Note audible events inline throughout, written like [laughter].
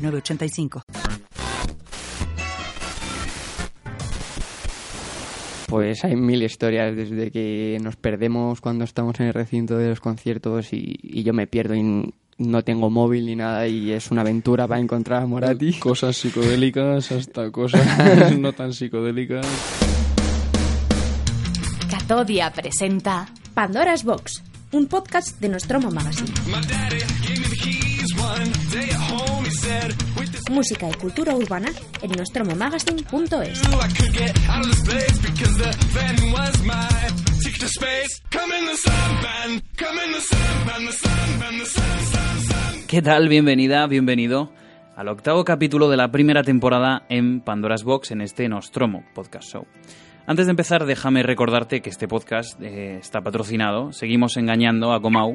906985. Pues hay mil historias desde que nos perdemos cuando estamos en el recinto de los conciertos y, y yo me pierdo y no tengo móvil ni nada y es una aventura para encontrar a Morati. [laughs] Cosas psicodélicas hasta cosas [laughs] no tan psicodélicas. Catodia presenta Pandora's Box, un podcast de Nostromo Magazine. Música y cultura urbana en nostromomagazine.es. ¿Qué tal? Bienvenida, bienvenido al octavo capítulo de la primera temporada en Pandora's Box en este Nostromo Podcast Show. Antes de empezar, déjame recordarte que este podcast eh, está patrocinado. Seguimos engañando a Comau,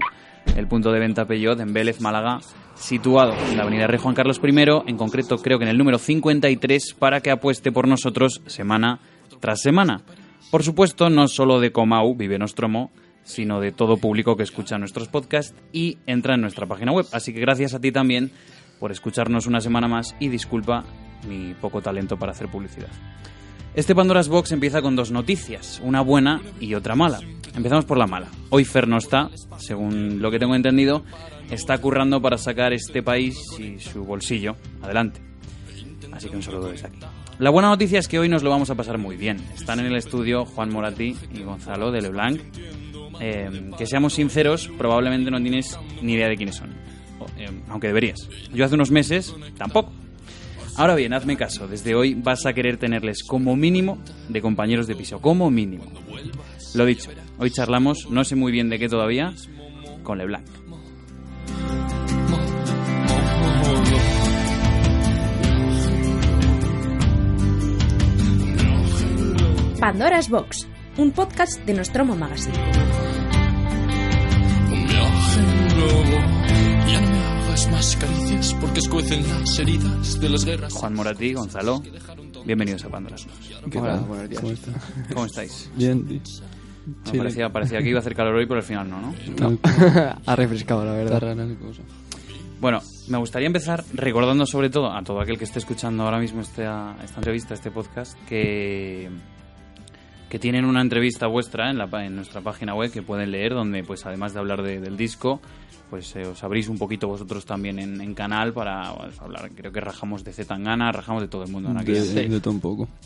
el punto de venta Peugeot en Vélez, Málaga, situado en la avenida Rey Juan Carlos I, en concreto creo que en el número 53, para que apueste por nosotros semana tras semana. Por supuesto, no solo de Comau vive Nostromo, sino de todo público que escucha nuestros podcasts y entra en nuestra página web. Así que gracias a ti también por escucharnos una semana más y disculpa mi poco talento para hacer publicidad. Este Pandora's Box empieza con dos noticias, una buena y otra mala. Empezamos por la mala. Hoy Fer no está, según lo que tengo entendido, está currando para sacar este país y su bolsillo adelante. Así que un saludo desde aquí. La buena noticia es que hoy nos lo vamos a pasar muy bien. Están en el estudio Juan Moratí y Gonzalo de Leblanc. Eh, que seamos sinceros, probablemente no tienes ni idea de quiénes son. Eh, aunque deberías. Yo hace unos meses tampoco. Ahora bien, hazme caso, desde hoy vas a querer tenerles como mínimo de compañeros de piso, como mínimo. Lo dicho, hoy charlamos, no sé muy bien de qué todavía, con Leblanc. Pandora's Box, un podcast de Nostromo Magazine. Más caricias porque escuecen las heridas de las guerras. Juan Moratí, Gonzalo, bienvenidos a. ¿Qué Hola, tal? buenos días. ¿Cómo está? ¿Cómo estáis? Bien, tío. No, Sí, parecía, parecía que iba a hacer calor hoy, pero al final no, ¿no? No, [laughs] ha refrescado, la verdad. Bueno, me gustaría empezar recordando sobre todo a todo aquel que esté escuchando ahora mismo esta, esta entrevista, este podcast, que, que tienen una entrevista vuestra en, la, pa- en nuestra página web que pueden leer, donde pues además de hablar de- del disco, pues eh, os abrís un poquito vosotros también en, en canal para pues, hablar, creo que rajamos de Zetangana, rajamos de todo el mundo en aquella. De, de todo un poco. [laughs]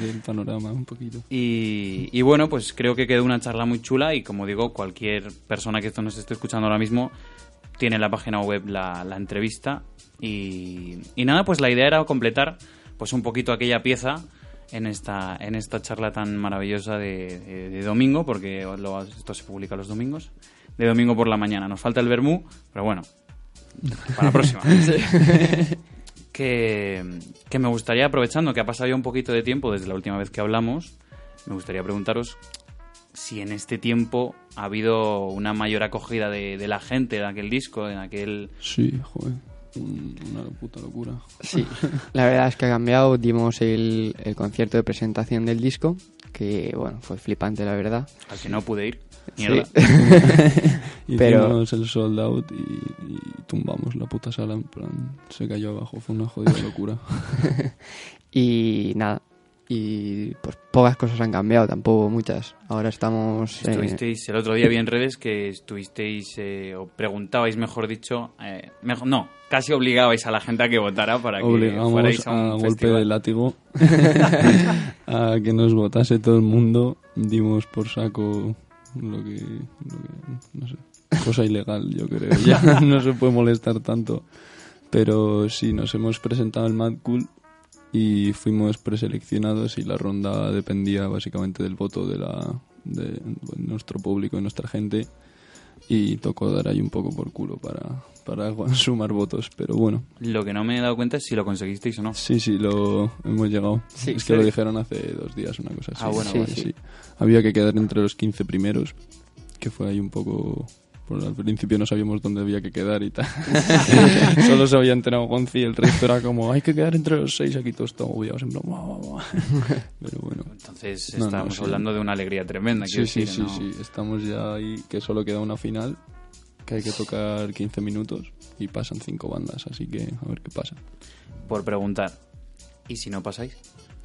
Del panorama un poquito. Y, y bueno, pues creo que quedó una charla muy chula y como digo, cualquier persona que esto nos esté escuchando ahora mismo tiene en la página web la, la entrevista y, y nada, pues la idea era completar pues un poquito aquella pieza en esta, en esta charla tan maravillosa de, de- de domingo, porque lo- esto se publica los domingos, de domingo por la mañana. Nos falta el vermú, pero bueno, para la próxima. [laughs] [laughs] que, que me gustaría, aprovechando que ha pasado ya un poquito de tiempo desde la última vez que hablamos, me gustaría preguntaros si en este tiempo ha habido una mayor acogida de, de la gente de aquel disco, en aquel... Sí, joder. un- Una puta locura. Sí, la verdad es que ha cambiado. Dimos el, el concierto de presentación del disco, que bueno, fue flipante, la verdad. al que no pude ir. Sí. [laughs] Mierda. Pero- Hicimos el sold out y, y tumbamos la puta sala. En plan, se cayó abajo. Fue una jodida locura. [laughs] Y nada, y pues pocas cosas han cambiado, tampoco muchas. Ahora estamos... eh, Estuvisteis, el otro día vi en redes que estuvisteis, eh, o preguntabais, mejor dicho, eh, mejor, no, casi obligabais a la gente a que votara para que fuerais a a, un golpe festival. de látigo [laughs] a que nos votase todo el mundo. Dimos por saco lo que, lo que- no sé, cosa ilegal, yo creo. [laughs] Ya no se puede molestar tanto. Pero sí, nos hemos presentado al Mad Cool y fuimos preseleccionados y la ronda dependía básicamente del voto de, la, de nuestro público y nuestra gente. Y tocó dar ahí un poco por culo para, para [laughs] sumar votos, pero bueno. Lo que no me he dado cuenta es si lo conseguisteis o no. Sí, sí, lo hemos llegado. Sí, es que sí. lo dijeron hace dos días, una cosa así. Ah, bueno, Sí, vale. sí. Había que quedar entre los 15 primeros, que fue ahí un poco... Bueno, al principio no sabíamos dónde había que quedar y tal. [laughs] Solo se había enterado Gonzi y el resto era como, hay que quedar entre los seis, aquí todos estamos agobiados, en plan. [laughs] Pero bueno. Entonces No, no, estábamos sí. hablando de una alegría tremenda. Sí, sí, decir, sí, ¿no? sí. Estamos ya ahí, que solo queda una final, que hay que tocar 15 minutos y pasan cinco bandas, así que a ver qué pasa. Por preguntar. ¿Y si no pasáis?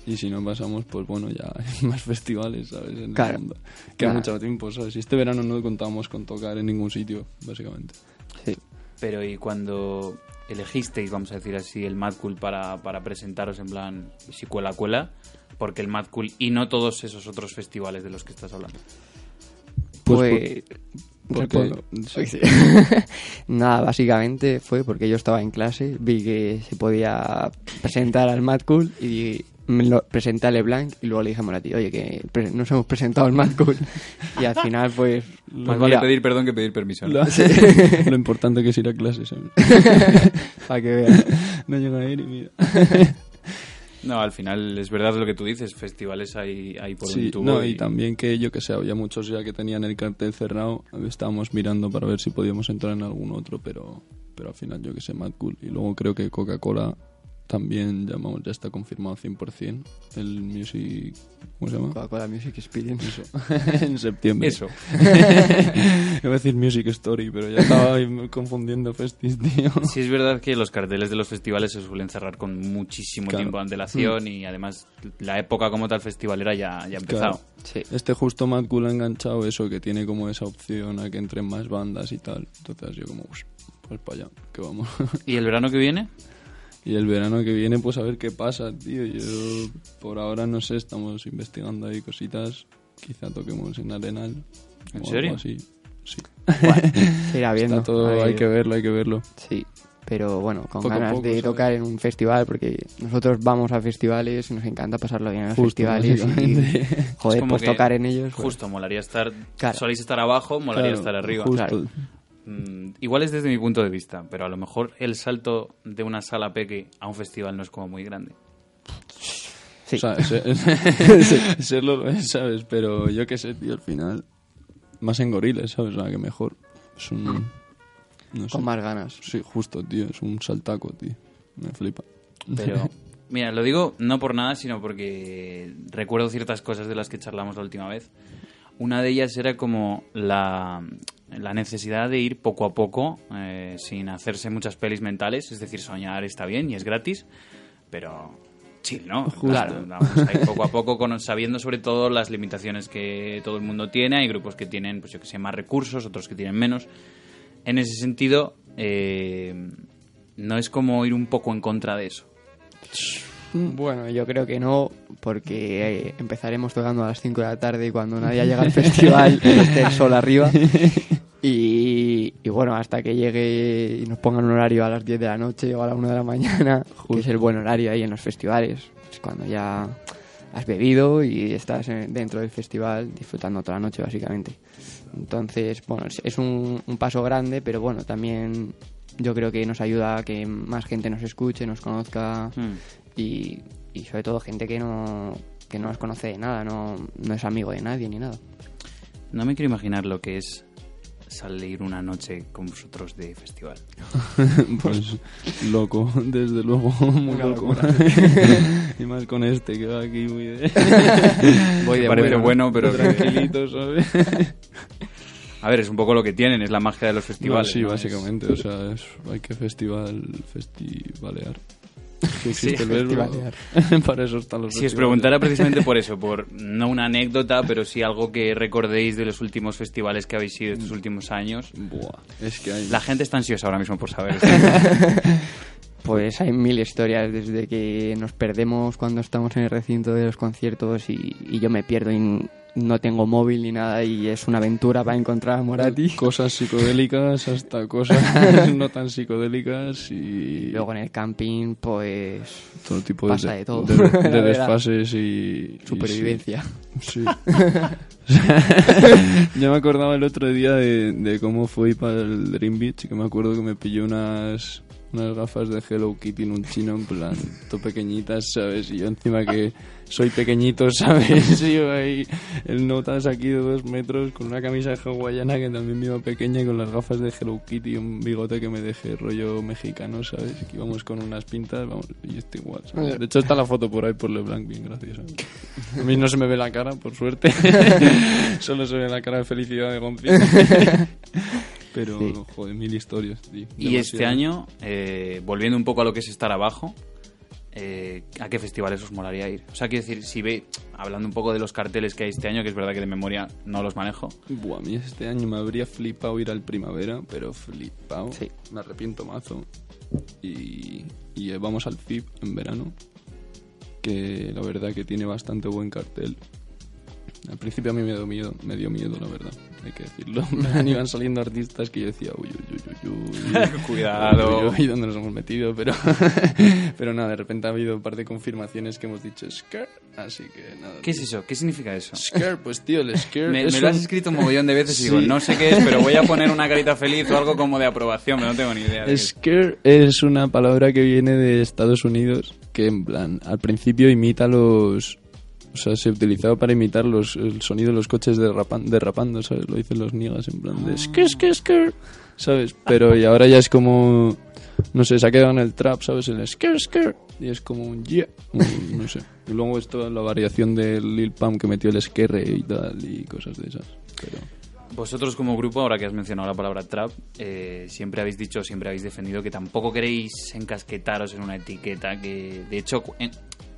Y si no pasamos, pues bueno, ya [laughs] hay más festivales, ¿sabes? En el Claro. mundo. Queda Claro. mucho tiempo, ¿sabes? Y este verano no contábamos con tocar en ningún sitio, básicamente. Sí. Pero ¿y cuando elegisteis, vamos a decir así, el Mad Cool para, para presentaros en plan si cuela, cuela? Porque el Mad Cool y no todos esos otros festivales de los que estás hablando. Pues... porque- respondo. sí. Sí. [laughs] Nada, básicamente fue porque yo estaba en clase, vi que se podía presentar al Mad Cool y me lo presenté a LeBlanc y luego le dije a Morati, oye, que nos hemos presentado al Mad Cool. [laughs] Y al final, pues... Más pues vale pedir perdón que pedir permiso. ¿no? Lo, lo importante que es ir a clases. [laughs] Para que veas. No llega a ir y mira. [laughs] No, al final es verdad lo que tú dices, festivales hay, hay por Sí, un tubo. no, y también que yo que sé, había muchos ya que tenían el cartel cerrado, estábamos mirando para ver si podíamos entrar en algún otro, pero, pero al final yo que sé, Mad Cool. Y luego creo que Coca-Cola también llamamos, ya está confirmado 100% el Music, ¿cómo se llama? Coca-Cola Music Experience. Eso, [laughs] en septiembre. Eso. [laughs] Iba a decir Music Story, pero ya estaba ahí confundiendo festis, tío. Sí es verdad que los carteles de los festivales se suelen cerrar con muchísimo Claro. tiempo de antelación y además la época como tal festivalera ya, ya ha empezado. Claro. Sí. Este justo Mad Cool ha enganchado eso, que tiene como esa opción a que entren más bandas y tal. Entonces yo como, "Ush, pues para allá, que vamos. ¿Y el verano que viene? Y el verano que viene, pues a ver qué pasa, tío. Yo por ahora no sé, estamos investigando ahí cositas. Quizá toquemos en Arenal. ¿En o serio? algo así. Sí. [laughs] Se irá viendo. Está todo, hay que verlo, hay que verlo. Sí, pero bueno, con Poco a ganas poco, de ¿sabes? tocar en un festival, porque nosotros vamos a festivales y nos encanta pasarlo bien en los Justo, festivales. Y, joder, pues tocar en ellos. pues, Justo, molaría estar... Claro. Soléis estar abajo, molaría Claro, estar arriba. justo. Claro. Mm, igual es desde mi punto de vista, pero a lo mejor el salto de una sala peque a un festival no es como muy grande. Sí. O sea, [laughs] se- serlo lo es, ¿sabes? Pero yo qué sé, tío, al final. Más en goriles, ¿sabes? O sea, que mejor. Es un. No sé. con más ganas. Sí, justo, tío. Es un saltaco, tío. Me flipa. Pero, [laughs] mira, lo digo no por nada, sino porque recuerdo ciertas cosas de las que charlamos la última vez. Una de ellas era como la, la necesidad de ir poco a poco, eh, sin hacerse muchas pelis mentales. Es decir, soñar está bien y es gratis, pero chill, ¿no? Claro, vamos a ir poco a poco con, sabiendo sobre todo las limitaciones que todo el mundo tiene. Hay grupos que tienen, pues yo que sé, más recursos, otros que tienen menos. En ese sentido, eh, no es como ir un poco en contra de eso. Bueno, yo creo que no, porque eh, empezaremos tocando a las 5 de la tarde y cuando nadie llega al [laughs] festival esté el sol arriba. Y, y bueno, hasta que llegue y nos pongan un horario a las 10 de la noche o a la 1 de la mañana, que es el buen horario ahí en los festivales, es cuando ya has bebido y estás en- dentro del festival disfrutando toda la noche básicamente. Entonces, bueno, es, un, un paso grande, pero bueno, también yo creo que nos ayuda a que más gente nos escuche, nos conozca Hmm. Y, y sobre todo gente que no, que no nos conoce de nada, no, no es amigo de nadie ni nada. No me quiero imaginar lo que es salir una noche con vosotros de festival. [laughs] Pues loco, desde luego, [laughs] muy Una loco. [laughs] y más con este que va aquí muy de. Voy de parece bueno, bueno, pero tranquilito, ¿sabes? A ver, es un poco lo que tienen, es la magia de los No, festivales. sí, ¿no? Es- básicamente, o sea, es- hay que festival, festivalear. Existe [laughs] Sí, el. [laughs] Para eso están los Si os preguntara precisamente por [laughs] eso, por no una anécdota, pero sí algo que recordéis de los últimos festivales que habéis ido estos últimos años. Buah, es que hay... La gente está ansiosa ahora mismo por saber. Pues hay mil historias desde que nos perdemos cuando estamos en el recinto de los conciertos y, y yo me pierdo no tengo móvil ni nada y es una aventura para encontrar a Morati. Cosas psicodélicas hasta cosas [laughs] no tan psicodélicas y luego en el camping, pues todo tipo pasa de, de todo. de- [laughs] desfases y... y supervivencia. Sí. [laughs] Yo me acordaba el otro día de, de cómo fui para el Dream Beach, que me acuerdo que me pilló unas, unas gafas de Hello Kitty en un chino, en plan, todo pequeñitas, ¿sabes? Y yo encima que soy pequeñito, ¿sabes? Y [laughs] yo ahí, el notas aquí de dos metros, con una camisa hawaiana que también me iba pequeña y con las gafas de Hello Kitty y un bigote que me dejé rollo mexicano, ¿sabes? Que íbamos con unas pintas, vamos, y esto igual, ¿sabes? De hecho está la foto por ahí por LeBlanc, bien graciosa. A mí no se me ve la cara, por suerte. [laughs] [laughs] Solo se ve la cara de felicidad de Gonzi. Pero, Sí. joder, mil historias, tío. Y este año, eh, volviendo un poco a lo que es estar abajo, eh, ¿a qué festivales os molaría ir? O sea, quiero decir, si ve, hablando un poco de los carteles que hay este año, que es verdad que de memoria no los manejo, Buah, a mí este año me habría flipado ir al primavera, pero flipado. Sí. Me arrepiento mazo. Y, y vamos al FIP en verano, que la verdad que tiene bastante buen cartel. Al principio a mí me dio miedo, me dio miedo, la verdad, hay que decirlo. [laughs] Me iban saliendo artistas que yo decía, uy, uy, uy, uy. [laughs] Cuidado. Uy, ¿dónde nos hemos metido? Pero, [laughs] pero nada, de repente ha habido un par de confirmaciones que hemos dicho scare, así que nada. ¿qué es eso? ¿Qué significa eso? Scare, pues tío, el scare Me, lo has escrito un mogollón de veces y digo, no sé qué es, pero voy a poner una carita feliz o algo como de aprobación, pero no tengo ni idea. Scare es una palabra que viene de Estados Unidos que en plan al principio imita los o sea, se utilizaba para imitar los, el sonido de los coches derrapan- derrapando, ¿sabes? Lo dicen los niegas en plan de skr, skr, skr, ¿sabes? Pero y ahora ya es como no sé, se ha quedado en el trap, ¿sabes? El skr, skr y es como un yeah, no sé. Y luego es toda la variación del Lil Pump que metió el skr y tal y cosas de esas. Pero Vosotros como grupo, ahora que has mencionado la palabra trap, eh, siempre habéis dicho, siempre habéis defendido que tampoco queréis encasquetaros en una etiqueta, que de hecho,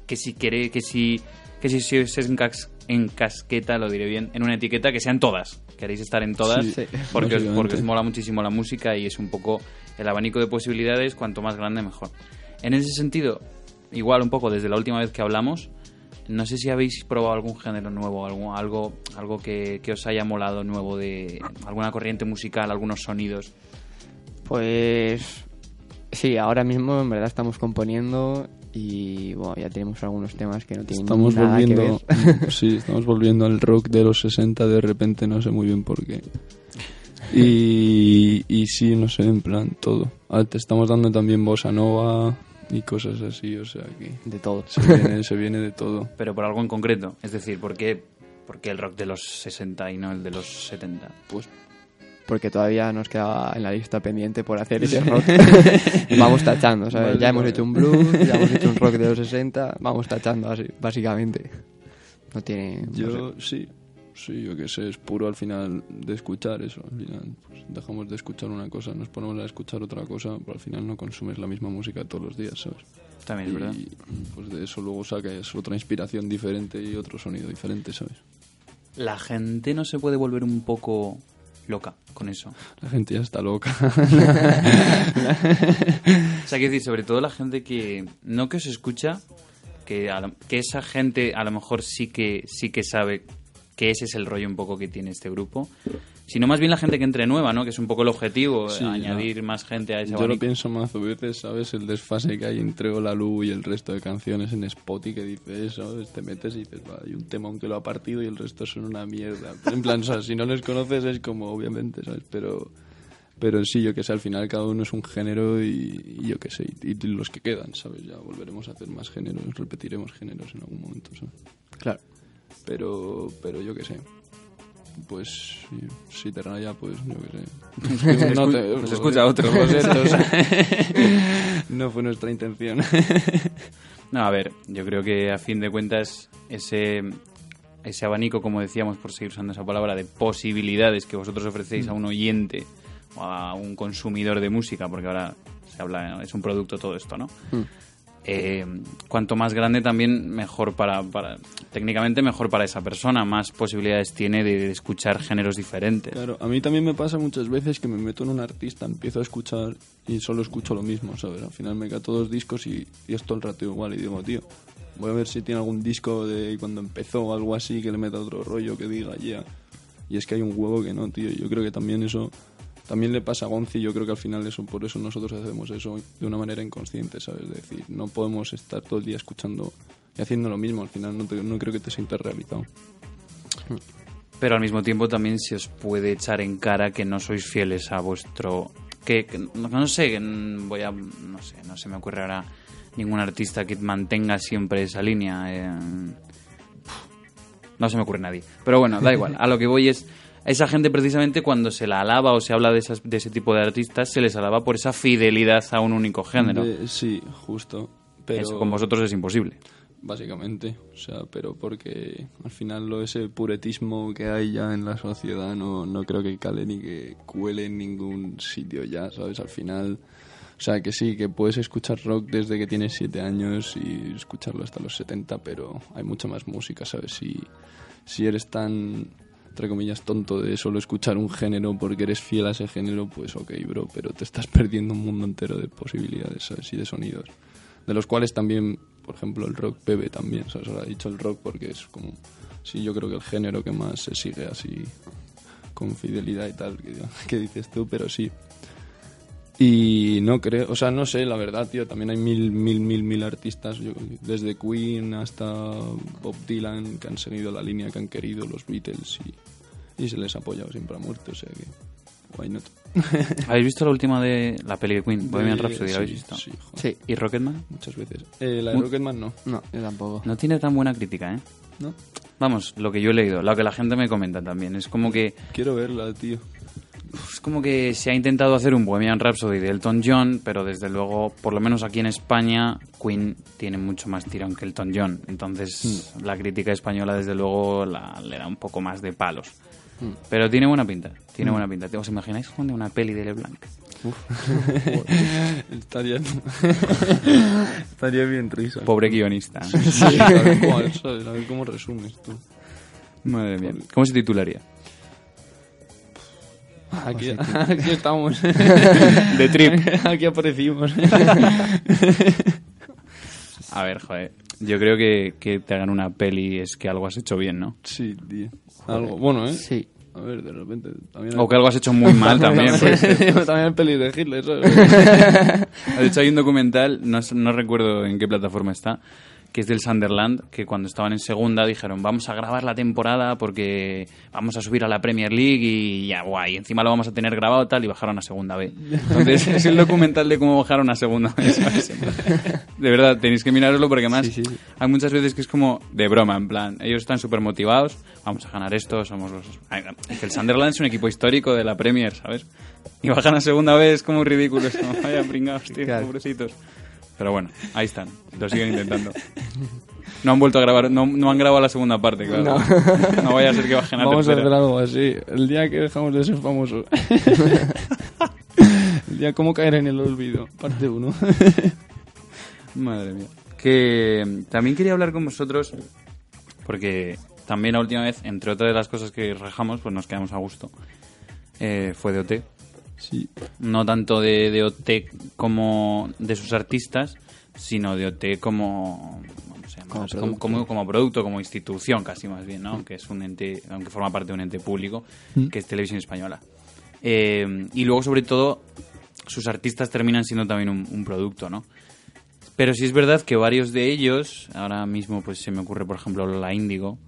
que si queréis, que si, que si, si os encas- encasqueta, lo diré bien, en una etiqueta que sean todas. Queréis estar en todas Sí, porque, os, porque os mola muchísimo la música y es un poco el abanico de posibilidades, cuanto más grande mejor. En ese sentido, igual un poco desde la última vez que hablamos, no sé si habéis probado algún género nuevo, algo, algo, algo que, que os haya molado nuevo de alguna corriente musical, algunos sonidos. Pues sí, ahora mismo en verdad estamos componiendo y bueno, ya tenemos algunos temas que no tienen Estamos nada que volviendo, ver. [laughs] sí, estamos volviendo al rock de los 60 de repente, no sé muy bien por qué. Y, y sí, no sé, en plan todo. Ah, te estamos dando también bossa nova y cosas así, o sea que de todo. se viene, se viene de todo. [laughs] Pero por algo en concreto. Es decir, ¿por qué, por qué el rock de los 60 y no el de los 70? Pues Porque todavía nos quedaba en la lista pendiente por hacer ese rock. [laughs] vamos tachando, ¿sabes? Vale, ya hemos hecho un blues, ya hemos hecho un rock de los [laughs] 60, vamos tachando así, básicamente. No tiene... no yo sí, sí, yo que sé, es puro al final de escuchar eso. Al final pues, dejamos de escuchar una cosa, nos ponemos a escuchar otra cosa, pero al final no consumes la misma música todos los días, ¿sabes? También es verdad. Y pues de eso luego sacas otra inspiración diferente y otro sonido diferente, ¿sabes? La gente no se puede volver un poco loca con eso. La gente ya está loca. O sea, quiero decir, sobre todo la gente que no que os escucha, que, a lo- que esa gente a lo mejor sí que sí que sabe que ese es el rollo un poco que tiene este grupo, sino más bien la gente que entre nueva, ¿no? Que es un poco el objetivo, Sí, añadir más gente a ese Yo lo pienso más veces, ¿sabes? El desfase que hay entre Hola Lu y el resto de canciones en Spotify que dice eso, ¿sabes? Te metes y dices, va, hay un tema aunque lo ha partido y el resto son una mierda. En plan, o sea, si no les conoces es como, obviamente, ¿sabes? Pero, pero sí, yo que sé, al final cada uno es un género y, y yo que sé, y, y los que quedan, ¿sabes? Ya volveremos a hacer más géneros, repetiremos géneros en algún momento, ¿sabes? Claro. Pero, pero yo que sé. Pues si, si te raya, pues yo que sé. [laughs] No te- Nos escucha otro. [laughs] No fue nuestra intención. No, a ver, yo creo que a fin de cuentas ese, ese abanico, como decíamos, por seguir usando esa palabra, de posibilidades que vosotros ofrecéis a un oyente o a un consumidor de música, porque ahora se habla, es un producto todo esto, ¿no? Eh, cuanto más grande también mejor para, para técnicamente mejor para esa persona más posibilidades tiene de, de escuchar géneros diferentes Claro, a mí también me pasa muchas veces que me meto en un artista, empiezo a escuchar y solo escucho lo mismo, ¿sabes? Al final me cato dos discos y, y es todo el rato igual y digo, tío, voy a ver si tiene algún disco de cuando empezó o algo así que le meta otro rollo que diga, ya. Y es que hay un huevo que no, tío. Yo creo que también eso también le pasa a Gonzi. Yo creo que al final eso, por eso nosotros hacemos eso de una manera inconsciente, ¿sabes? Es decir, no podemos estar todo el día escuchando y haciendo lo mismo. Al final no, no creo que te sientas realizado. pero al mismo tiempo también se os puede echar en cara que no sois fieles a vuestro que, no, sé voy a no sé no se me ocurre ahora ningún artista que mantenga siempre esa línea eh, no se me ocurre nadie pero bueno da igual a lo que voy es a esa gente precisamente cuando se la alaba o se habla de, esas, de ese tipo de artistas se les alaba por esa fidelidad a un único género De- sí, justo. Pero eso con vosotros es imposible Básicamente, o sea, pero porque al final lo ese puretismo que hay ya en la sociedad no, no creo que cale ni que cuele en ningún sitio ya, ¿sabes? Al final, o sea, que sí, que puedes escuchar rock desde que tienes siete años y escucharlo hasta los 70, pero hay mucha más música, ¿sabes? Si, si eres tan, entre comillas, tonto de solo escuchar un género porque eres fiel a ese género, pues ok, bro, pero te estás [laughs] perdiendo un mundo entero de posibilidades, ¿sabes? Y de sonidos de los cuales también, por ejemplo, el rock bebe también, ¿sabes? Ahora he dicho el rock porque es como, sí, yo creo que el género que más se sigue así con fidelidad y tal, que, [laughs] que dices tú, pero sí. Y no creo, o sea, no sé, la verdad, tío, también hay mil, mil, mil, mil artistas, yo- desde Queen hasta Bob Dylan, que han seguido la línea que han querido, los Beatles, y, y se les ha apoyado siempre a muerte, o sea que, why not? [laughs] ¿habéis visto la última de la peli de Queen? Bohemian Rhapsody ¿la habéis sí, visto? Sí. ¿y Rocketman? muchas veces. Eh, la de Mu- Rocketman no, No, yo tampoco. No tiene tan buena crítica, ¿eh? ¿no? Vamos, lo que yo he leído, lo que la gente me comenta también. Es como que Quiero verla, tío. Es como que se ha intentado hacer un Bohemian Rhapsody de Elton John, pero desde luego, por lo menos aquí en España, Queen tiene mucho más tirón que Elton John. Entonces, la crítica española, desde luego, la- le da un poco más de palos. Pero tiene buena pinta, tiene buena pinta. ¿Os imagináis Juan, de una peli de LeBlanc? [laughs] Estaría, [laughs] estaría bien risa. Pobre guionista. Sí, [laughs] ¿sabes? A ver cómo resumes tú. Madre mía. ¿Cómo se titularía? Aquí, [laughs] aquí estamos. [laughs] The Trip. [laughs] Aquí aparecimos. A ver, joder. Yo creo que, que te hagan una peli es que algo has hecho bien, ¿no? Sí, tío. Algo, bueno, ¿eh? Sí. A ver, de repente. También O que algo has hecho muy mal también. pues. también hay pelis de Hitler, ¿sabes? De hecho, hay un documental, no, no recuerdo en qué plataforma está, que es del Sunderland, que cuando estaban en segunda dijeron, vamos a grabar la temporada porque vamos a subir a la Premier League y ya, guay, encima lo vamos a tener grabado tal, y bajaron a segunda B. Entonces, [laughs] es el documental de cómo bajaron a segunda B. ¿sabes? De verdad, tenéis que mirarlo porque Sí, sí. hay muchas veces que es como de broma, en plan, ellos están súper motivados, vamos a ganar esto, somos los... Ay, Es que el Sunderland es un equipo histórico de la Premier, ¿sabes? Y bajan a segunda vez, como ridículo, vaya pringados, tío, Claro. pobrecitos. Pero bueno, ahí están, lo siguen intentando. No han vuelto a grabar, no, no han grabado la segunda parte, claro. No, vaya a ser que bajen a Vamos a hacer algo así. El día que dejamos de ser famosos. [laughs] El día cómo caer en el olvido. Parte 1. Madre mía. Que mm, también quería hablar con vosotros, porque también la última vez, entre otras de las cosas que rajamos, pues nos quedamos a gusto. Eh, fue de OT. Sí. No tanto de, de OT como de sus artistas, sino de OT como. Como producto. como, como producto, como institución casi más bien, ¿no? Que es un ente, aunque forma parte de un ente público, que es Televisión Española. Eh, y luego, sobre todo, sus artistas terminan siendo también un, un producto, ¿no? Pero sí es verdad que varios de ellos, ahora mismo pues se me ocurre por ejemplo la Índigo,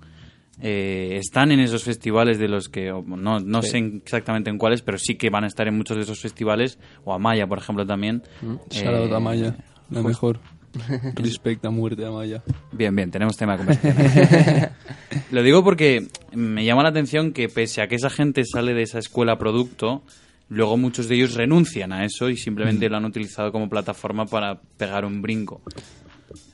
eh, están en esos festivales de los que, no, no sé exactamente en cuáles, pero sí que van a estar en muchos de esos festivales, o Amaya por ejemplo también. Shout out Eh, a Maya. La mejor. [laughs] Respect a muerte a Maya. Bien, bien, tenemos tema de conversación. [laughs] Lo digo porque me llama la atención que pese a que esa gente sale de esa escuela producto, luego muchos de ellos renuncian a eso y simplemente lo han utilizado como plataforma para pegar un brinco.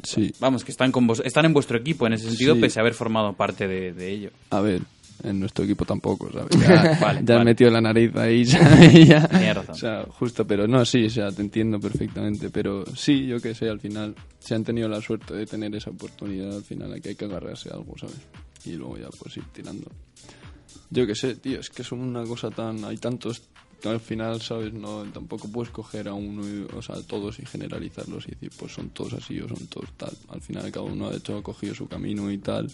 Sí. Vamos, que están, con vos, están en vuestro equipo en ese sentido, Sí. pese a haber formado parte de, de ello. A ver, en nuestro equipo tampoco, ¿sabes? [laughs] Ya, vale, ya vale. metido la nariz ahí, [laughs] ¿sabes? Ya. Tienes razón. O sea, justo, pero no, sí, o sea, te entiendo perfectamente. Pero sí, yo que sé, al final, si han tenido la suerte de tener esa oportunidad, al final aquí hay que agarrarse a algo, ¿sabes? Y luego ya pues ir tirando. Yo que sé, tío, es que son una cosa tan... Hay tantos... Al final, ¿sabes? No, tampoco puedes coger a uno, y- o sea, a todos y generalizarlos y decir, pues son todos así o son todos tal. Al final, cada uno ha hecho, ha cogido su camino y tal.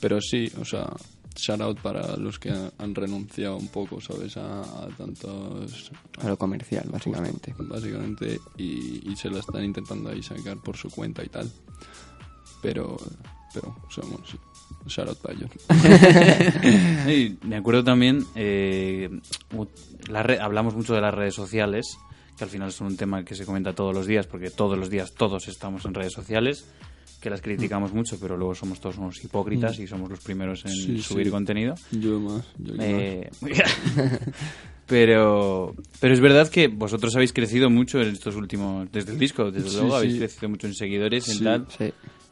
Pero sí, o sea, shout out para los que han, han renunciado un poco, ¿sabes? A, a tantos... A lo comercial, básicamente. Básicamente, y, y se la están intentando ahí sacar por su cuenta y tal. Pero pero, o sea, bueno, sí. Me acuerdo también, eh, la hablamos mucho de las redes sociales, que al final son un tema que se comenta todos los días, porque todos los días todos estamos en redes sociales, que las criticamos mucho, pero luego somos todos unos hipócritas y somos los primeros en Sí, subir sí. contenido. Yo más. Yo más. Eh, [laughs] pero, pero es verdad que vosotros habéis crecido mucho en estos últimos, desde el disco, desde Sí, luego, habéis crecido mucho en seguidores, en Sí. tal.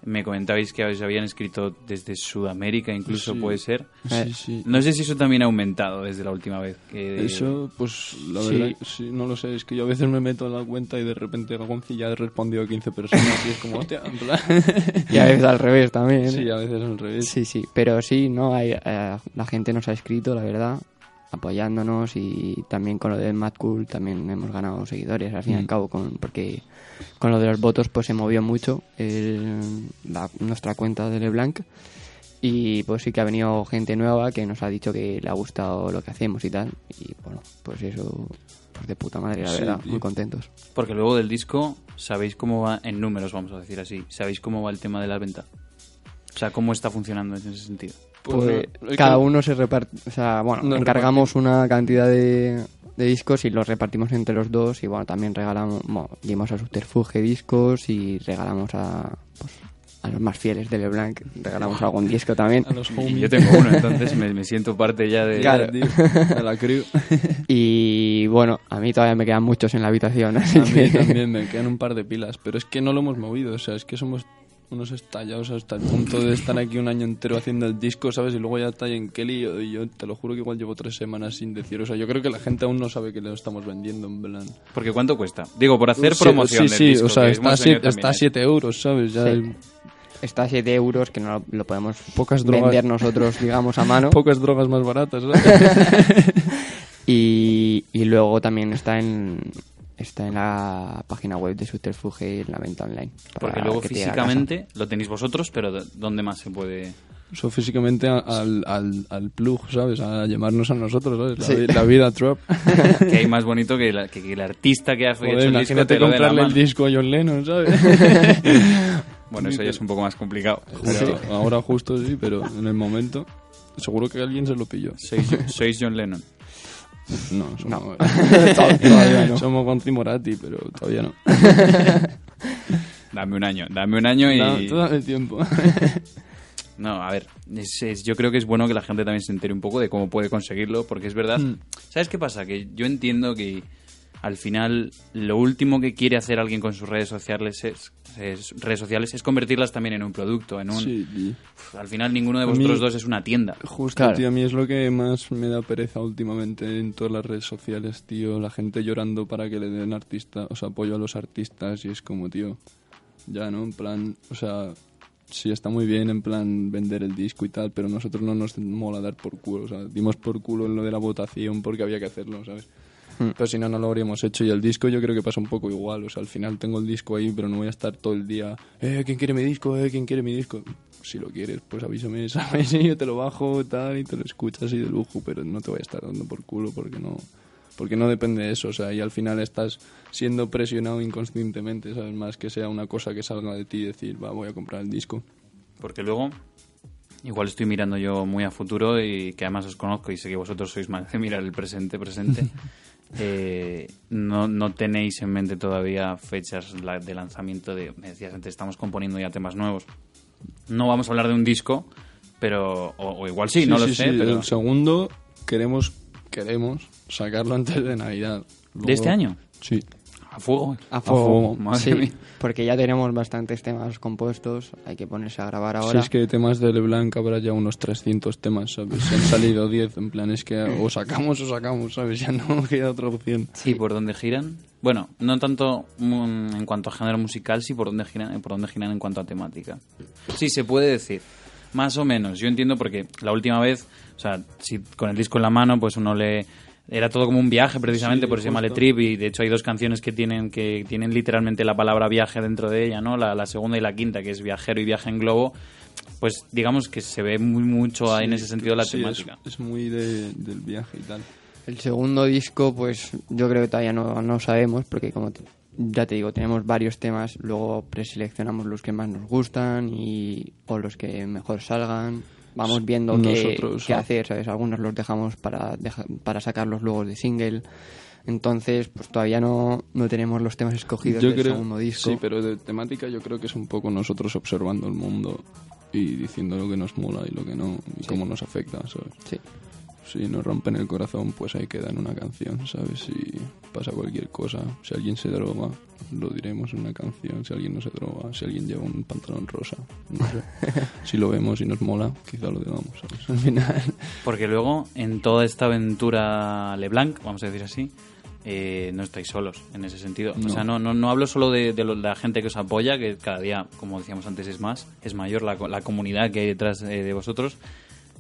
Me comentabais que os habían escrito desde Sudamérica, incluso Sí. puede ser. Sí, sí. No sé si eso también ha aumentado desde la última vez. Que... Eso, pues la Sí. verdad, sí, no lo sé. Es que yo a veces me meto en la cuenta y de repente Gagonzi ya ha respondido a 15 personas y es como, hostia, en plan. [laughs] Y a veces al revés también. Sí, a veces al revés. Sí, sí, pero sí, no hay, eh, la gente nos ha escrito, la verdad, apoyándonos y también con lo de Mad Cool también hemos ganado seguidores, al fin y al Mm. cabo, con, porque con lo de los votos pues se movió mucho el- la- nuestra cuenta de LeBlanc y pues sí que ha venido gente nueva que nos ha dicho que le ha gustado lo que hacemos y tal y bueno, pues eso, pues de puta madre, la Sí, verdad, muy contentos. Porque luego del disco, ¿sabéis cómo va, en números vamos a decir así, ¿sabéis cómo va el tema de la venta? O sea, ¿cómo está funcionando en ese sentido? Pues es cada que- uno se reparte, o sea, bueno, Nos encargamos una cantidad de, de discos y los repartimos entre los dos y bueno, también regalamos, bueno, dimos a Subterfuge discos y regalamos a, pues, a los más fieles de LeBlanc, regalamos [laughs] algún disco también A los Y homies. yo tengo uno, [laughs] entonces me, me siento parte ya de... Claro. tío, [laughs] de la crew. y bueno, a mí todavía me quedan muchos en la habitación, así A mí que también me quedan un par de pilas, pero es que no lo hemos movido, o sea, es que somos unos estallados hasta el punto de estar aquí un año entero haciendo el disco, ¿sabes? Y luego ya está ahí en Kelly y yo, y yo te lo juro que igual llevo tres semanas sin decir, o sea, yo creo que la gente aún no sabe que lo estamos vendiendo, en plan. Porque ¿cuánto cuesta? Digo, por hacer Sí, promoción Sí, del sí, disco, o sea, está, siete- está a también 7 euros, ¿sabes? Ya Sí. el- está a 7 euros que no lo, lo podemos Pocas drogas. vender nosotros, digamos, a mano. [laughs] pocas drogas más baratas, ¿sabes? [laughs] Y, y luego también está en está en la página web de Subterfuge en la venta online. Porque luego te físicamente lo tenéis vosotros, pero ¿de- ¿dónde más se puede...? Eso físicamente al, al, al plug, ¿sabes? A llamarnos a nosotros, ¿sabes? La, Sí. vi- la vida trap. [laughs] que hay más bonito que, la- que- que el artista que ha hecho Joder, el disco imagínate te lo dé la comprarle el disco a John Lennon, ¿sabes? [laughs] Bueno, eso ya es un poco más complicado. Ahora justo sí, pero en el momento seguro que alguien se lo pilló. Sois, sois John Lennon. No, somos, [laughs] Todavía no. somos Gonzi Morati, pero todavía no. [laughs] Dame un año, dame un año y... Da- tú dame tiempo. [laughs] No, a ver, es- es- yo creo que es bueno que la gente también se entere un poco de cómo puede conseguirlo, porque es verdad. Mm. ¿Sabes qué pasa? Que yo entiendo que al final lo último que quiere hacer alguien con sus redes sociales es, es- redes sociales es convertirlas también en un producto, en un... Sí. Uf, Al final ninguno de A mí- vosotros dos es una tienda. Justo, Claro. tío, a mí es lo que más me da pereza últimamente en todas las redes sociales, tío. La gente llorando para que le den artista, o sea, apoyo a los artistas y es como, tío, ya, ¿no? En plan, o sea, sí está muy bien en plan vender el disco y tal, pero nosotros no nos mola dar por culo, o sea, dimos por culo en lo de la votación porque había que hacerlo, ¿sabes? Pero si no, no lo habríamos hecho. Y el disco yo creo que pasa un poco igual. O sea, al final tengo el disco ahí, pero no voy a estar todo el día, eh, ¿quién quiere mi disco? Eh, ¿quién quiere mi disco? Si lo quieres, pues avísame, [laughs] ¿sabes? Y yo te lo bajo, tal, y te lo escuchas y de lujo, pero no te voy a estar dando por culo porque no porque no depende de eso, o sea, y al final estás siendo presionado inconscientemente, ¿sabes? Más que sea una cosa que salga de ti y decir, va, voy a comprar el disco. Porque luego, igual estoy mirando yo muy a futuro y que además os conozco y sé que vosotros sois más de mirar el presente, presente. [laughs] Eh, no, no tenéis en mente todavía fechas de lanzamiento de, me decías antes, estamos componiendo ya temas nuevos. No vamos a hablar de un disco, pero, o, o igual sí, no lo sé, pero... El segundo queremos, queremos sacarlo antes de Navidad. Luego- ¿De este año? Sí. A fuego. A fuego, fuego, madre sí, mía. porque ya tenemos bastantes temas compuestos, hay que ponerse a grabar Si ahora. es que temas de LeBlanc habrá ya unos 300 temas, ¿sabes? Se han salido 10, en plan, es que o sacamos o sacamos, ¿sabes? Ya no [laughs] queda otra opción. Sí, por dónde giran. Bueno, no tanto mm, en cuanto a género musical, sí por dónde giran, por dónde giran en cuanto a temática. Sí, se puede decir. Más o menos. Yo entiendo porque la última vez, o sea, si con el disco en la mano, pues uno le era todo como un viaje precisamente, Sí, por eso se llama Le justo. Trip y de hecho hay dos canciones que tienen que tienen literalmente la palabra viaje dentro de ella, ¿no? La, la segunda y la quinta, que es viajero y viaje en globo. Pues digamos que se ve muy mucho ahí en Sí, ese sentido la sí, es- temática. Es, muy de- del viaje y tal. El segundo disco, pues yo creo que todavía no, no sabemos, porque como te, ya te digo, tenemos varios temas, luego preseleccionamos los que más nos gustan y o los que mejor salgan. Vamos viendo qué, Nosotros, qué ah. hacer, ¿sabes? Algunos los dejamos para, deja- para sacarlos luego de single. Entonces, pues todavía no, no tenemos los temas escogidos yo del creo, segundo disco. Sí, pero de temática yo creo que es un poco nosotros observando el mundo y diciendo lo que nos mola y lo que no, y cómo nos afecta, ¿sabes? Sí. Si nos rompen el corazón, pues ahí queda en una canción, ¿sabes? Si pasa cualquier cosa, si alguien se droga, lo diremos en una canción. Si alguien no se droga, si alguien lleva un pantalón rosa, no sé. [laughs] si lo vemos y nos mola, quizá lo digamos, ¿sabes? Al final. Porque luego, en toda esta aventura LeBlanc, vamos a decir así, eh, no estáis solos en ese sentido. O No. sea, no, no, no hablo solo de, de la gente que os apoya, que cada día, como decíamos antes, es más, es mayor la, la comunidad que hay detrás eh, de vosotros,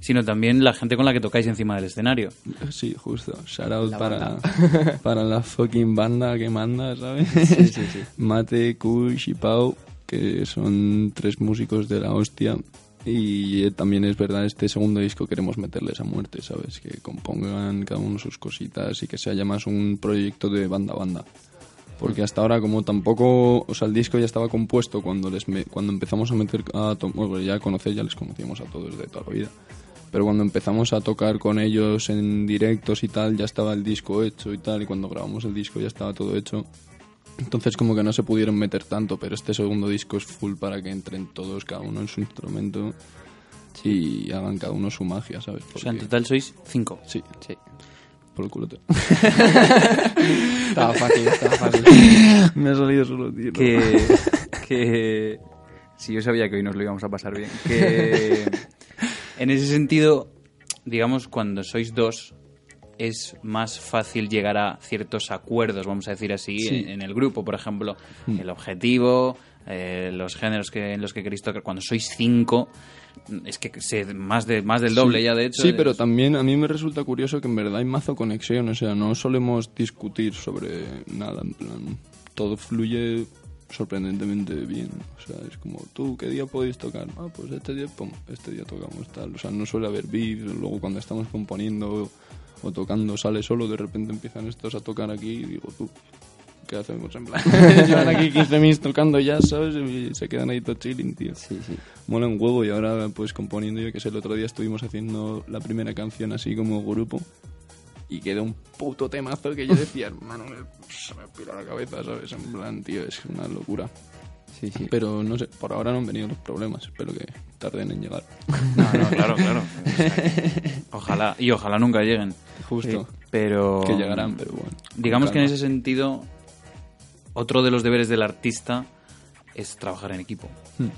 sino también la gente con la que tocáis encima del escenario. Sí, justo. Shout out La para, [laughs] para la fucking banda que manda, ¿sabes? Sí, sí, sí. [laughs] Mate, Kush y Pau, que son tres músicos de la hostia. Y eh, también es verdad, este segundo disco queremos meterles a muerte, ¿sabes? Que compongan cada uno sus cositas y que se haya más un proyecto de banda a banda. Porque hasta ahora, como tampoco. O sea, el disco ya estaba compuesto cuando les me- cuando empezamos a meter. A bueno, ya a conocer, ya les conocíamos a todos de toda la vida. Pero cuando empezamos a tocar con ellos en directos y tal, ya estaba el disco hecho y tal. Y cuando grabamos el disco ya estaba todo hecho. Entonces como que no se pudieron meter tanto, pero este segundo disco es full para que entren todos, cada uno en su instrumento y hagan cada uno su magia, ¿sabes? O sea, en Porque- total sois cinco. Sí, Sí. por el culote. [laughs] Estaba fácil, estaba fácil. Me ha salido solo, tío. que, [laughs] que si yo sabía que hoy nos lo íbamos a pasar bien que [laughs] en ese sentido digamos cuando sois dos es más fácil llegar a ciertos acuerdos vamos a decir así Sí. en, en el grupo por ejemplo el objetivo eh, los géneros que en los que queréis tocar cuando sois cinco es que sé más de más del doble Sí. ya de hecho Sí, pero es- también a mí me resulta curioso que en verdad hay mazo conexión, o sea, no solemos discutir sobre nada, en plan, todo fluye sorprendentemente bien, o sea, es como, tú, ¿qué día podéis tocar? Ah, pues este día, pum, este día tocamos tal, o sea, no suele haber beef, luego cuando estamos componiendo o tocando sale solo, de repente empiezan estos a tocar aquí y digo, tú, ¿qué hacemos? En plan, [laughs] llevan aquí 15 minutos tocando ya, ¿sabes? Y se quedan ahí todo chilling, tío Sí, sí. mola un huevo y ahora pues componiendo yo que sé el otro día estuvimos haciendo la primera canción así como grupo y quedó un puto temazo que yo decía hermano me- se me pira la cabeza sabes en plan tío es una locura. Sí, sí. pero no sé por ahora no han venido los problemas espero que tarden en llegar. No, no, claro claro. [laughs] Ojalá y ojalá nunca lleguen. Justo. Pero que llegarán pero bueno Digamos que en ese sentido, otro de los deberes del artista es trabajar en equipo. Hmm.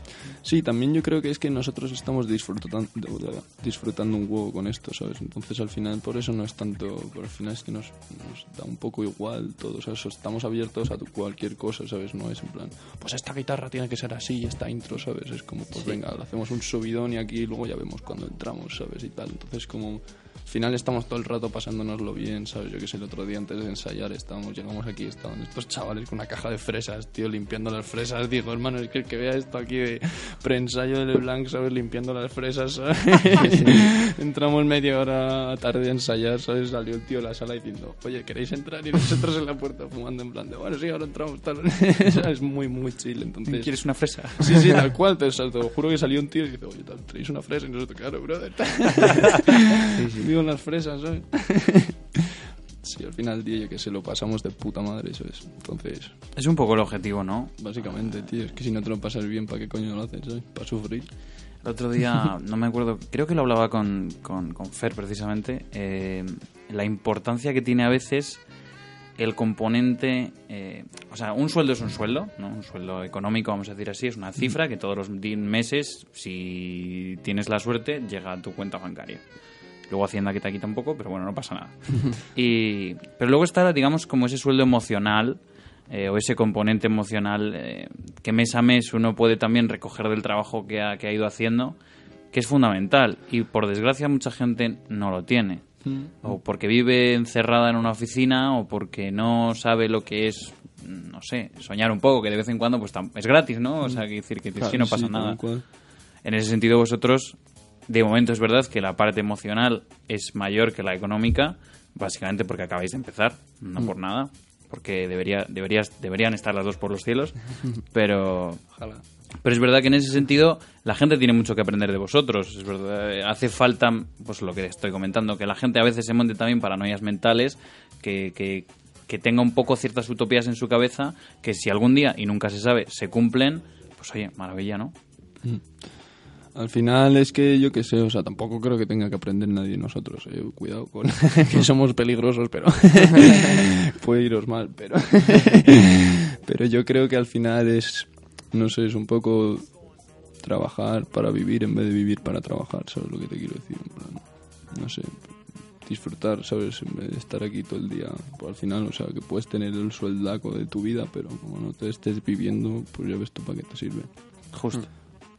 Sí, también yo creo que es que nosotros estamos disfrutando, disfrutando un huevo con esto, ¿sabes? Entonces al final por eso no es tanto, por al final es que nos, nos da un poco igual todo, ¿sabes? Estamos abiertos a cualquier cosa, ¿sabes? No es en plan, pues esta guitarra tiene que ser así, esta intro, ¿sabes? Es como, pues venga, hacemos un subidón y aquí luego ya vemos cuando entramos, ¿sabes? Y tal. Entonces como al final estamos todo el rato pasándonoslo bien, ¿sabes? Yo que sé, el otro día antes de ensayar estábamos, llegamos aquí, estaban estos chavales con una caja de fresas, tío, limpiando las fresas. Digo, hermano, es que el que vea esto aquí de preensayo de LeBlanc, ¿sabes? Limpiando las fresas, ¿sabes? [laughs] [laughs] Entramos media hora tarde a ensayar, ¿sabes? Salió el tío de la sala diciendo, oye, ¿queréis entrar? Y nosotros en la puerta fumando en plan de, bueno, sí, ahora entramos, tal. [laughs] es muy, muy chill, entonces... ¿Quieres una fresa? Sí, sí, tal cual, te, te lo juro que salió un tío y dice, oye, ¿tenéis una fresa? Y nosotros, claro, brother. Digo, las fresas, ¿sabes? [laughs] sí, al final, tío, yo que se lo pasamos de puta madre, eso es. Entonces, Es un poco el objetivo, ¿no? básicamente, tío, es que si no te lo pasas bien, ¿para qué coño lo haces, ¿sabes? Para sufrir. El otro día, [laughs] no me acuerdo, creo que lo hablaba con, con, con Fer precisamente, eh, la importancia que tiene a veces el componente, eh, o sea, un sueldo es un sueldo, ¿no? Un sueldo económico, vamos a decir así, es una cifra que todos los meses, si tienes la suerte, llega a tu cuenta bancaria. Luego Hacienda que te quita un poco, pero bueno, no pasa nada. [laughs] Y, pero luego está, digamos, como ese sueldo emocional eh, o ese componente emocional eh, que mes a mes uno puede también recoger del trabajo que ha, que ha ido haciendo, que es fundamental. Y por desgracia mucha gente no lo tiene. O porque vive encerrada en una oficina o porque no sabe lo que es, no sé, soñar un poco, que de vez en cuando pues es gratis, ¿no? O sea, que decir que si no pasa Sí, nada. En ese sentido, vosotros, de momento es verdad que la parte emocional es mayor que la económica, básicamente porque acabáis de empezar, no por nada, porque debería, deberías, deberían estar las dos por los cielos, [laughs] pero... Ojalá. Pero es verdad que en ese sentido la gente tiene mucho que aprender de vosotros. Es verdad, eh, hace falta, pues lo que estoy comentando, que la gente a veces se monte también paranoias mentales, que, que, que tenga un poco ciertas utopías en su cabeza, que si algún día, y nunca se sabe, se cumplen, pues oye, maravilla, ¿no? Al final es que yo qué sé, o sea, tampoco creo que tenga que aprender nadie de nosotros. eh, Cuidado con [laughs] que somos peligrosos, pero [laughs] puede iros mal, pero [laughs] pero yo creo que al final es, no sé, es un poco trabajar para vivir en vez de vivir para trabajar, ¿sabes lo que te quiero decir? En plan, no sé, disfrutar, ¿sabes? En vez de estar aquí todo el día, pues al final, o sea, que puedes tener el sueldaco de tu vida, pero como no te estés viviendo, pues ya ves tú para qué te sirve. Justo.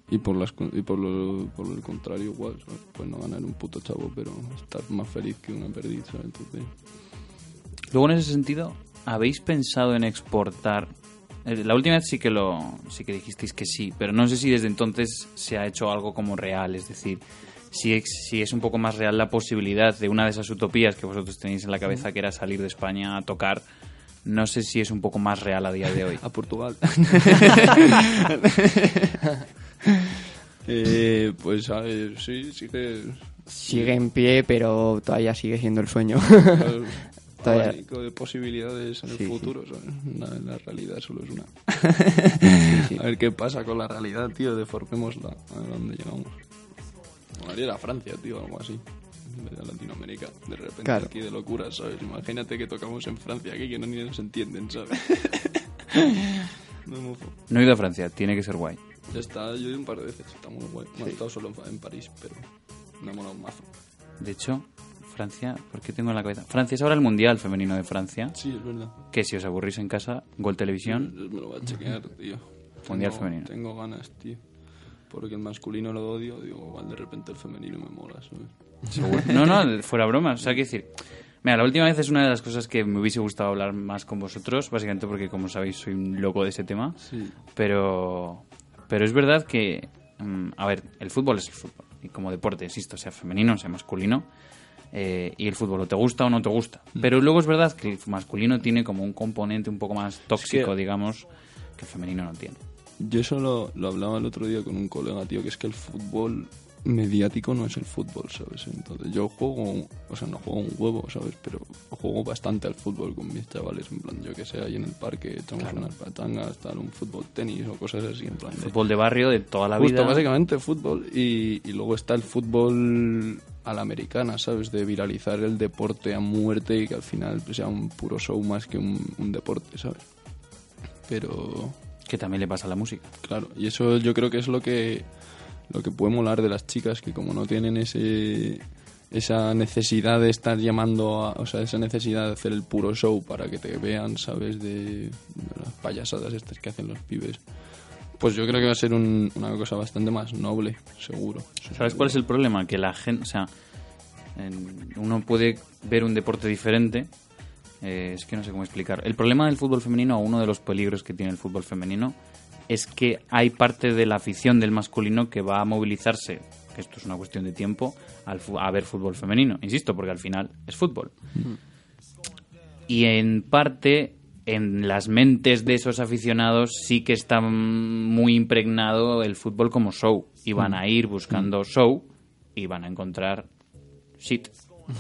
Y por, las, y por, lo, por el contrario, igual, ¿sabes? Pues no ganar un puto chavo, pero estar más feliz que una perdiz, ¿sabes? Entonces, Luego, en ese sentido, ¿habéis pensado en exportar? Eh, La última vez sí que lo sí que dijisteis que sí, pero no sé si desde entonces se ha hecho algo como real, es decir, si es, si es un poco más real la posibilidad de una de esas utopías que vosotros tenéis en la cabeza, que era salir de España a tocar, no sé si es un poco más real a día de hoy. [laughs] a Portugal. [laughs] [laughs] eh, pues a ver, sí, sí que... Sigue en pie, pero todavía sigue siendo el sueño. el [laughs] abanico de posibilidades en el Sí, sí. futuro, ¿sabes? La, la realidad solo es una. [laughs] A ver qué pasa con la realidad, tío, deformémosla. A ver dónde llegamos. Molaría ir a Francia, tío, algo así. En vez de Latinoamérica. De repente Claro. aquí de locura, ¿sabes? Imagínate que tocamos en Francia aquí que no ni nos entienden, ¿sabes? no. No he ido a Francia, tiene que ser guay. Está, yo he ido un par de veces, está muy guay. No he estado solo en, París, pero me ha molado un mazo. De hecho, Francia, ¿por qué tengo en la cabeza? Francia es ahora el Mundial Femenino de Francia, Sí, es verdad. que si os aburrís en casa, Gol Televisión, Me lo voy a chequear, [laughs] tío. Mundial Tengo- femenino. Tengo ganas, tío. Porque el masculino lo odio, digo, igual de repente el femenino me mola, ¿sabes? Seguro. No, no, [laughs] fuera bromas. O sea, quiero decir, mira, la última vez es una de las cosas que me hubiese gustado hablar más con vosotros, básicamente porque, como sabéis, soy un loco de ese tema. Sí. Pero, pero es verdad que, mm, a ver, el fútbol es el fútbol. Y como deporte, insisto, sea femenino, sea masculino. eh, y el fútbol o te gusta o no te gusta. Pero luego es verdad que el masculino tiene como un componente un poco más tóxico, digamos, que el femenino no tiene. Yo eso lo, lo hablaba el otro día con un colega, tío, que es que el fútbol mediático no es el fútbol, ¿sabes? Entonces yo juego, o sea, no juego un huevo, ¿sabes? Pero juego bastante al fútbol con mis chavales, en plan, yo que sé, ahí en el parque echamos unas patangas, tal, un fútbol tenis o cosas así, en plan. de- Fútbol de barrio de toda la Justo, vida. básicamente fútbol. Y, y luego está el fútbol a la americana, ¿sabes? De viralizar el deporte a muerte y que al final pues, sea un puro show más que un, un deporte, ¿sabes? Pero, Que también le pasa a la música. claro, y eso yo creo que es lo que, lo que puede molar de las chicas, que como no tienen ese esa necesidad de estar llamando o sea, esa necesidad de hacer el puro show para que te vean, ¿sabes? De, de las payasadas estas que hacen los pibes. Pues yo creo que va a ser un- una cosa bastante más noble, seguro. ¿Sabes cuál es el problema? Que la gente, o sea, en- uno puede ver un deporte diferente. eh, es que no sé cómo explicar. El problema del fútbol femenino, o uno de los peligros que tiene el fútbol femenino, es que hay parte de la afición del masculino que va a movilizarse, que esto es una cuestión de tiempo, al a ver fútbol femenino. Insisto, porque al final es fútbol. Y en parte, en las mentes de esos aficionados sí que está muy impregnado el fútbol como show. Y van a ir buscando show y van a encontrar shit.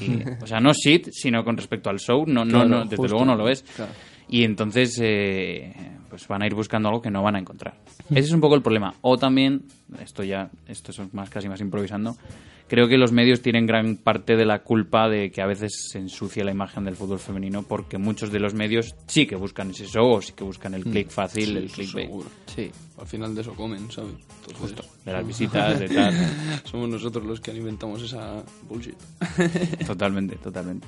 Y, o sea, no shit, sino con respecto al show, no, no, no, desde justo. luego no lo es. Claro. Y entonces, eh, pues van a ir buscando algo que no van a encontrar. Ese es un poco el problema. O también, esto ya, esto es más casi más improvisando, creo que los medios tienen gran parte de la culpa de que a veces se ensucia la imagen del fútbol femenino porque muchos de los medios sí que buscan ese show sí que buscan el click fácil, Sí, el clickbait. seguro. Sí. Al final de eso comen, ¿sabes? Entonces, De las visitas, de [laughs] tal. somos nosotros los que alimentamos esa bullshit. Totalmente, totalmente.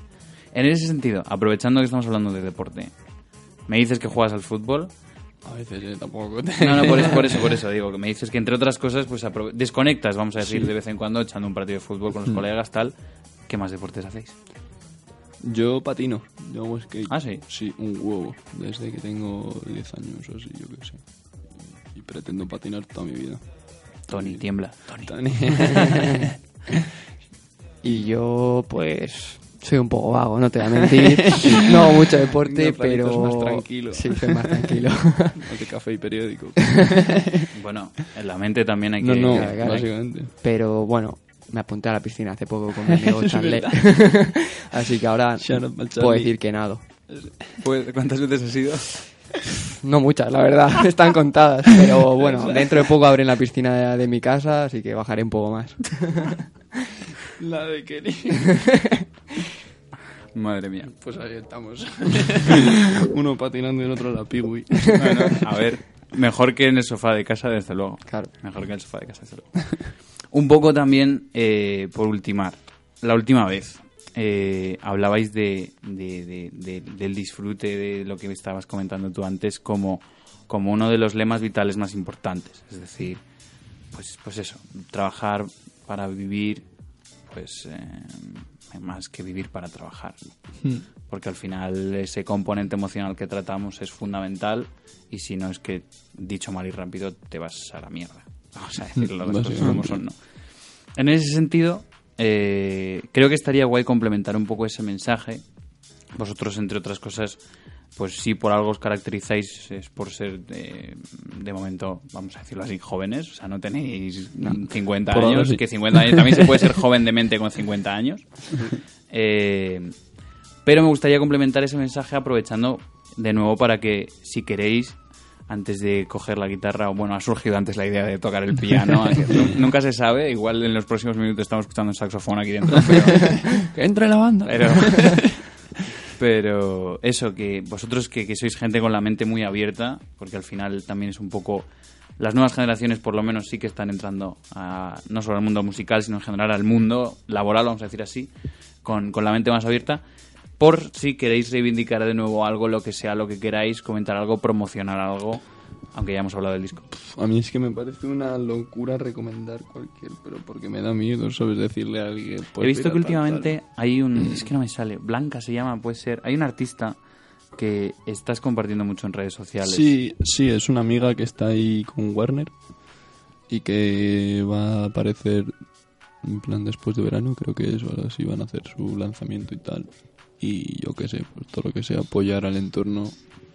En ese sentido, aprovechando que estamos hablando de deporte, me dices que juegas al fútbol. A veces eh, tampoco. No, no, por eso, por eso, por eso [laughs] digo, que me dices que entre otras cosas, pues desconectas, vamos a decir, de vez en cuando, echando un partido de fútbol con los colegas, tal. ¿Qué más deportes hacéis? Yo patino, yo hago skate. Ah, ¿sí? Sí, un huevo. Desde que tengo 10 años o así, yo qué sé. Y pretendo patinar toda mi vida. Tony, tiembla. Tony. Tani. [laughs] [laughs] Y yo, pues, Soy un poco vago, no te voy a mentir. [laughs] no hago mucho deporte, No, pero... más tranquilo. Sí, soy más tranquilo. [laughs] No de café y periódico. [laughs] Bueno, en la mente también hay que... No, no, claro, claro. básicamente. pero bueno, me apunté a la piscina hace poco con mi amigo Es Chandler. Así que ahora puedo decir que nado. Pues, ¿Cuántas veces has ido? No muchas, la verdad, están contadas. Pero bueno, dentro de poco abren la piscina de, de mi casa, así que bajaré un poco más. La de Kenny. Madre mía. Pues ahí estamos. [laughs] Uno patinando y el otro la. Bueno, a ver, mejor que en el sofá de casa, desde luego. Claro. Mejor que en el sofá de casa, desde luego. Un poco también, eh, por ultimar, la última vez eh, hablabais de, de- de- de- del disfrute de lo que estabas comentando tú antes como, como uno de los lemas vitales más importantes. Es decir, pues, pues eso, trabajar para vivir, pues eh, más que vivir para trabajar. ¿no? Porque al final ese componente emocional que tratamos es fundamental y si no es que, dicho mal y rápido, te vas a la mierda. [laughs] Vamos a decirlo las cosas como son, ¿no? En ese sentido, eh, creo que estaría guay complementar un poco ese mensaje. Vosotros, entre otras cosas, pues sí, por algo os caracterizáis, es por ser, eh, de momento, vamos a decirlo así, jóvenes. O sea, no tenéis 50 Por ahora años, sí. que 50 años también se puede ser joven de mente con 50 años. [laughs] Eh, pero me gustaría complementar ese mensaje aprovechando de nuevo para que, si queréis, antes de coger la guitarra, o bueno, ha surgido antes la idea de tocar el piano, [laughs] nunca se sabe, igual en los próximos minutos estamos escuchando un saxofón aquí dentro, [laughs] pero, Que entre la banda. pero, pero eso, que vosotros que, que sois gente con la mente muy abierta, porque al final también es un poco... Las nuevas generaciones por lo menos sí que están entrando a, no solo al mundo musical, sino en general al mundo laboral, vamos a decir así, con, con la mente más abierta. Por si queréis reivindicar de nuevo algo, lo que sea, lo que queráis, comentar algo, promocionar algo, aunque ya hemos hablado del disco. A mí es que me parece una locura recomendar cualquier, pero porque me da miedo, ¿sabes? Decirle a alguien. pues He visto que tal, últimamente hay un... [clears throat] Es que no me sale. Blanca se llama, puede ser. Hay un artista que estás compartiendo mucho en redes sociales. Sí, sí, es una amiga que está ahí con Warner y que va a aparecer en plan después de verano, creo que es, o algo así, van a hacer su lanzamiento y tal. Y yo qué sé, pues todo lo que sea apoyar al entorno,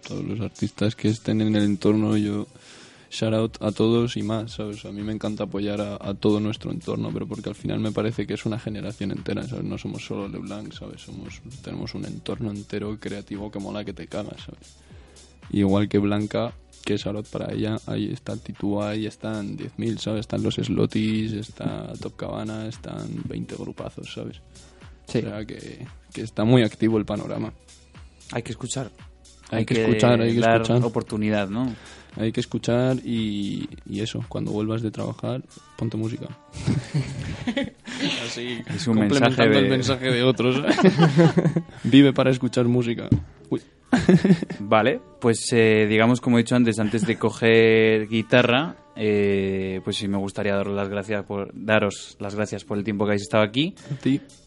todos los artistas que estén en el entorno, yo shout out a todos y más, ¿sabes? A mí me encanta apoyar a, a todo nuestro entorno, pero porque al final me parece que es una generación entera, ¿sabes? No somos solo LeBlanc, ¿sabes? Somos, tenemos un entorno entero creativo que mola que te cagas, ¿sabes? Y igual que Blanca, que es out para ella, ahí está Titua, ahí están 10.000, ¿sabes? Están los Slotis, está Top Cabana, están 20 grupazos, ¿sabes? Sí. O sea que, que está muy activo el panorama. Hay que escuchar. Hay que escuchar, hay que dar escuchar. oportunidad, ¿no? Hay que escuchar y, y eso, cuando vuelvas de trabajar, ponte música. Así, Es [laughs] un complementando mensaje de- el mensaje de otros. [laughs] Vive para escuchar música. [laughs] Vale, pues eh, digamos, como he dicho antes, antes de coger guitarra, eh, pues sí me gustaría daros las gracias por daros las gracias por el tiempo que habéis estado aquí.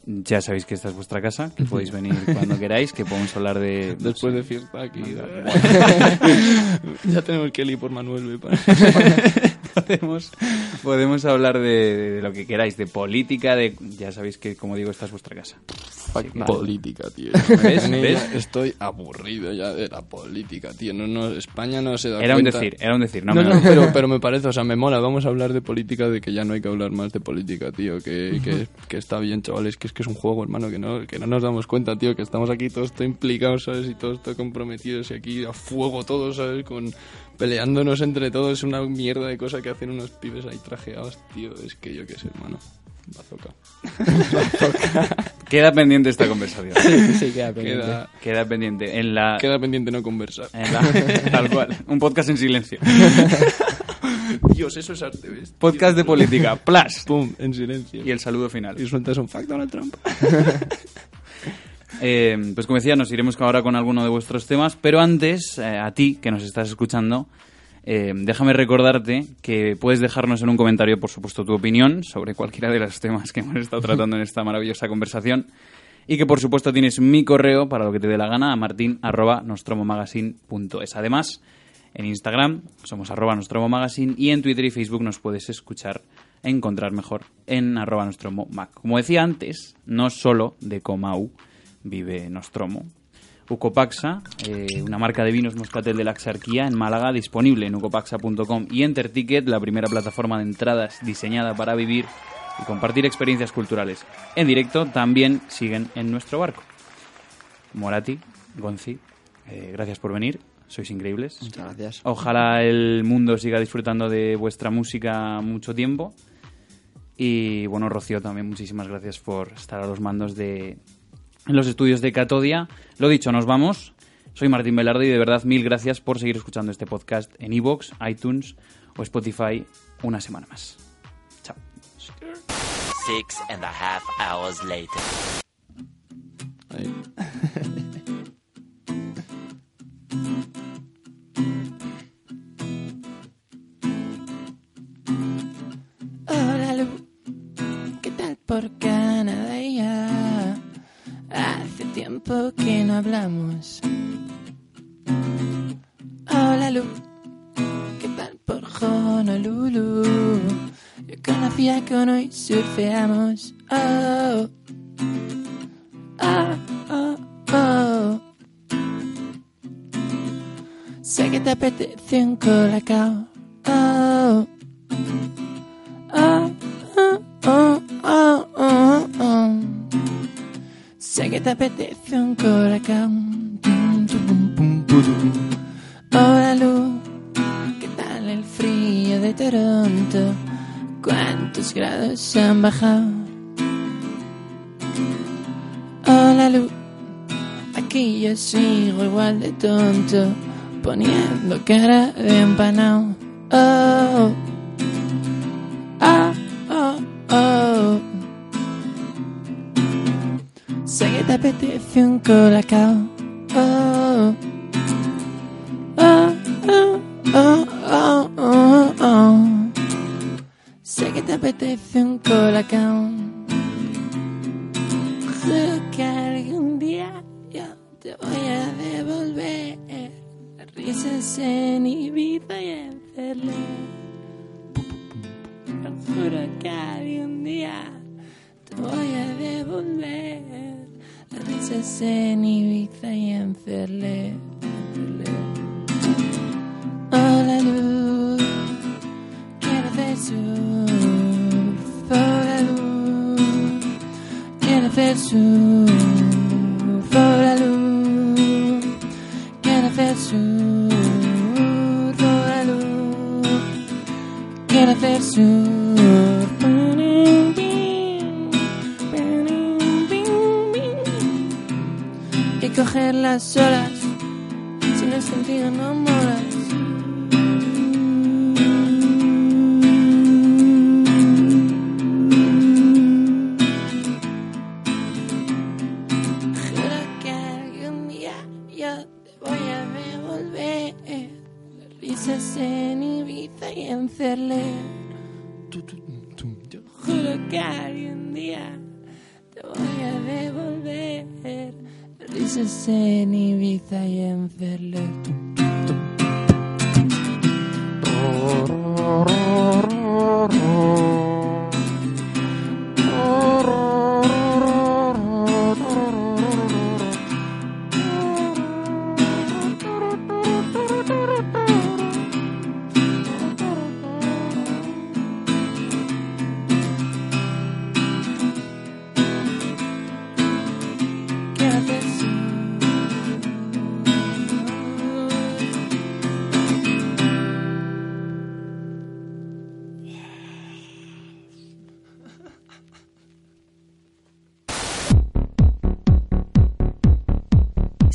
Ya sabéis que esta es vuestra casa, que podéis venir cuando [laughs] queráis, que podemos hablar de no después sé, de fiesta aquí. [laughs] ya tenemos que ir por Manuel. ve, para- podemos, podemos hablar de, de lo que queráis, de política, de ya sabéis que como digo esta es vuestra casa. Que- Política, tío. [laughs] ¿Ves? ¿Ves? Estoy aburrido ya de la política, tío. No, no, España no se da Era un cuenta. decir, era un decir, no, No, me no, pero, [laughs] pero me parece, o sea, me mola. Vamos a hablar de política, de que ya no hay que hablar más de política, tío. Que, que, que está bien, chavales, que es que es un juego, hermano, que no, que no nos damos cuenta, tío, que estamos aquí todos todo implicados, ¿sabes? Y todos todo comprometidos y aquí a fuego todos, ¿sabes? Con peleándonos entre todos. Es una mierda de cosa que hacen unos pibes ahí trajeados, tío. Es que yo qué sé, hermano. Bazooka. [laughs] Queda pendiente esta conversación. Sí, queda pendiente. Queda, Queda pendiente. En la, queda pendiente no conversar. en la- [laughs] tal cual. Un podcast en silencio. [laughs] Dios, eso es arte, ¿ves? Podcast de política. Plus. Pum, en silencio. Y el saludo final. Y sueltas un fact Donald Trump. Eh, pues como decía, nos iremos ahora con alguno de vuestros temas, pero antes, eh, a ti que nos estás escuchando, eh, déjame recordarte que puedes dejarnos en un comentario, por supuesto, tu opinión sobre cualquiera de los temas que hemos estado tratando en esta maravillosa conversación y que, por supuesto, tienes mi correo para lo que te dé la gana a martin.nostromomagazine.es. Además, en Instagram somos arroba nostromomagazine y en Twitter y Facebook nos puedes escuchar encontrar mejor en arroba nostromomac. Como decía antes, no solo de Comau, vive Nostromo. Ucopaxa, eh, una marca de vinos moscatel de la Axarquía en Málaga, disponible en ucopaxa.com y Enterticket, la primera plataforma de entradas diseñada para vivir y compartir experiencias culturales. En directo también siguen en nuestro barco. Morati, Gonzi, eh, gracias por venir, sois increíbles. Muchas gracias. Ojalá el mundo siga disfrutando de vuestra música mucho tiempo. Y bueno, Rocío, también muchísimas gracias por estar a los mandos de en los estudios de Catodia. Lo dicho, nos vamos. Soy Martín Velarde y de verdad mil gracias por seguir escuchando este podcast en iVoox, iTunes o Spotify una semana más. Chao. Six and a half hours later. Ahí. Hola Lu, ¿qué tal por Canadá tiempo que no hablamos. Hola Lu, ¿qué tal por Honolulu? Yo conocía con hoy surfeamos. Oh, oh, oh, oh. Sé que te apetece un colacao. Oh. Oh, oh, oh, oh, oh. Sé que te apetece igual de tonto, poniendo cara de empanado. Oh, oh, oh, oh. Sé que te apetece un colacao. En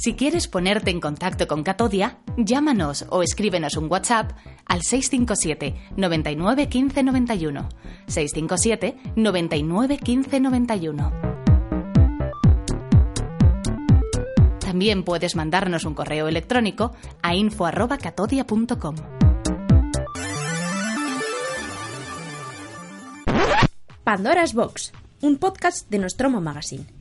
Si quieres ponerte en contacto con Catodia, llámanos o escríbenos un WhatsApp al 657 99 15 91. 657 99 15 91. También puedes mandarnos un correo electrónico a info@catodia.com. Pandora's Box, un podcast de Nostromo Magazine.